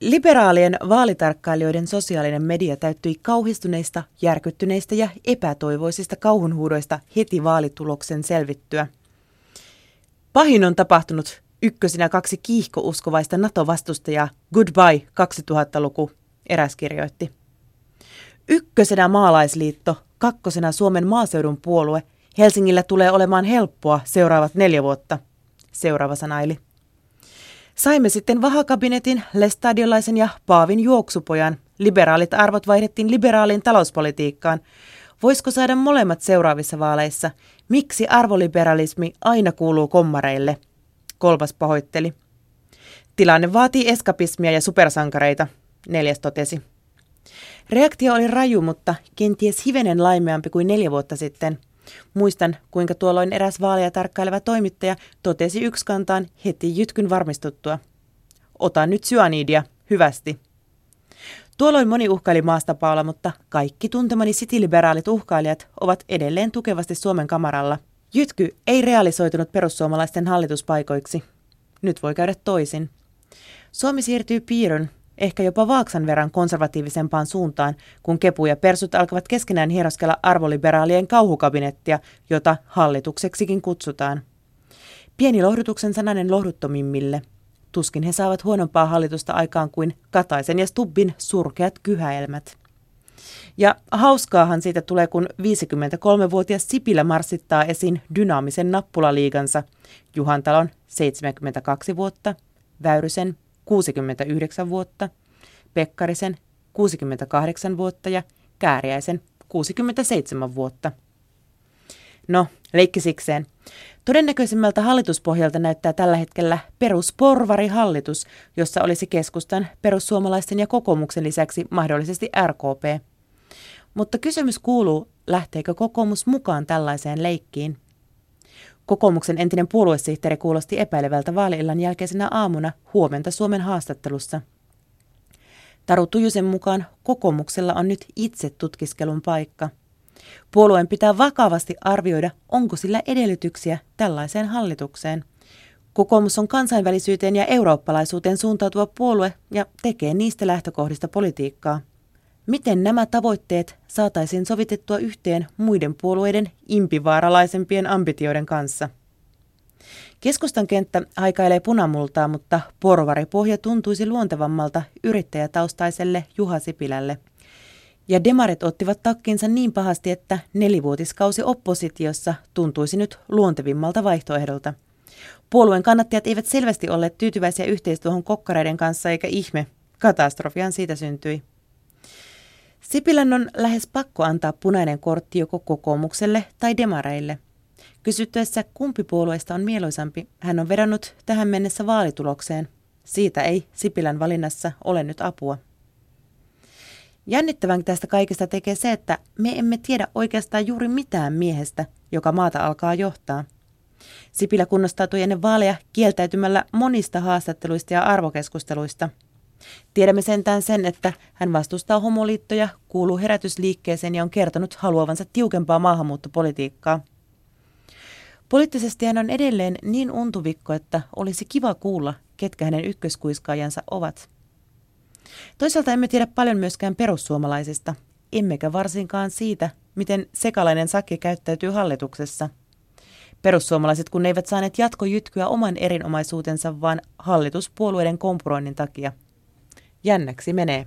Liberaalien vaalitarkkailijoiden sosiaalinen media täyttyi kauhistuneista, järkyttyneistä ja epätoivoisista kauhunhuudoista heti vaalituloksen selvittyä. Pahin on tapahtunut ykkösinä kaksi kiihkouskovaista NATO-vastustajaa Goodbye 2000-luku, eräs kirjoitti. Ykkösenä maalaisliitto, kakkosena Suomen maaseudun puolue, Helsingillä tulee olemaan helppoa seuraavat neljä vuotta, seuraava sanaili. Saimme sitten vahakabinetin, lestadiolaisen ja Paavin juoksupojan. Liberaalit arvot vaihdettiin liberaaliin talouspolitiikkaan. Voisiko saada molemmat seuraavissa vaaleissa? Miksi arvoliberalismi aina kuuluu kommareille? Kolmas pahoitteli. Tilanne vaatii eskapismia ja supersankareita, neljäs totesi. Reaktio oli raju, mutta kenties hivenen laimeampi kuin neljä vuotta sitten – Muistan, kuinka tuolloin eräs vaalia tarkkaileva toimittaja totesi yksikantaan heti jytkyn varmistuttua. Ota nyt syanidia, hyvästi. Tuolloin moni uhkaili maastapaalla, mutta kaikki tuntemani sitiliberaalit uhkailijat ovat edelleen tukevasti Suomen kamaralla. Jytky ei realisoitunut perussuomalaisten hallituspaikoiksi. Nyt voi käydä toisin. Suomi siirtyy piirron ehkä jopa Vaaksan verran konservatiivisempaan suuntaan, kun kepu ja persut alkavat keskenään hieroskella arvoliberaalien kauhukabinettia, jota hallitukseksikin kutsutaan. Pieni lohdutuksen sananen lohduttomimmille. Tuskin he saavat huonompaa hallitusta aikaan kuin Kataisen ja Stubbin surkeat kyhäelmät. Ja hauskaahan siitä tulee, kun 53-vuotias Sipilä marssittaa esiin dynaamisen nappulaliigansa. Juhantalon 72 vuotta, Väyrysen 69 vuotta, Pekkarisen 68 vuotta ja Kääriäisen 67 vuotta. No, leikkisikseen. Todennäköisimmältä hallituspohjalta näyttää tällä hetkellä perusporvari-hallitus, jossa olisi keskustan, perussuomalaisten ja kokoomuksen lisäksi mahdollisesti RKP. Mutta kysymys kuuluu, lähteekö kokoomus mukaan tällaiseen leikkiin? Kokoomuksen entinen puoluesihteeri kuulosti epäilevältä vaaliillan jälkeisenä aamuna huomenta Suomen haastattelussa. Taru Tujusen mukaan kokoomuksella on nyt itse tutkiskelun paikka. Puolueen pitää vakavasti arvioida, onko sillä edellytyksiä tällaiseen hallitukseen. Kokoomus on kansainvälisyyteen ja eurooppalaisuuteen suuntautuva puolue ja tekee niistä lähtökohdista politiikkaa. Miten nämä tavoitteet saataisiin sovitettua yhteen muiden puolueiden impivaaralaisempien ambitioiden kanssa? Keskustan kenttä haikailee punamultaa, mutta porvaripohja tuntuisi luontevammalta yrittäjätaustaiselle Juha Sipilälle. Ja demarit ottivat takkinsa niin pahasti, että nelivuotiskausi oppositiossa tuntuisi nyt luontevimmalta vaihtoehdolta. Puolueen kannattajat eivät selvästi olleet tyytyväisiä yhteistyöhön kokkareiden kanssa eikä ihme. Katastrofian siitä syntyi. Sipilän on lähes pakko antaa punainen kortti joko kokoomukselle tai demareille. Kysyttäessä kumpi puolueista on mieluisampi, hän on vedannut tähän mennessä vaalitulokseen. Siitä ei Sipilän valinnassa ole nyt apua. Jännittävän tästä kaikesta tekee se, että me emme tiedä oikeastaan juuri mitään miehestä, joka maata alkaa johtaa. Sipilä kunnostautui ennen vaaleja kieltäytymällä monista haastatteluista ja arvokeskusteluista – Tiedämme sentään sen, että hän vastustaa homoliittoja, kuuluu herätysliikkeeseen ja on kertonut haluavansa tiukempaa maahanmuuttopolitiikkaa. Poliittisesti hän on edelleen niin untuvikko, että olisi kiva kuulla, ketkä hänen ykköskuiskaajansa ovat. Toisaalta emme tiedä paljon myöskään perussuomalaisista, emmekä varsinkaan siitä, miten sekalainen sakki käyttäytyy hallituksessa. Perussuomalaiset kun eivät saaneet jatkojytkyä oman erinomaisuutensa, vaan hallituspuolueiden kompuroinnin takia – jännäksi menee.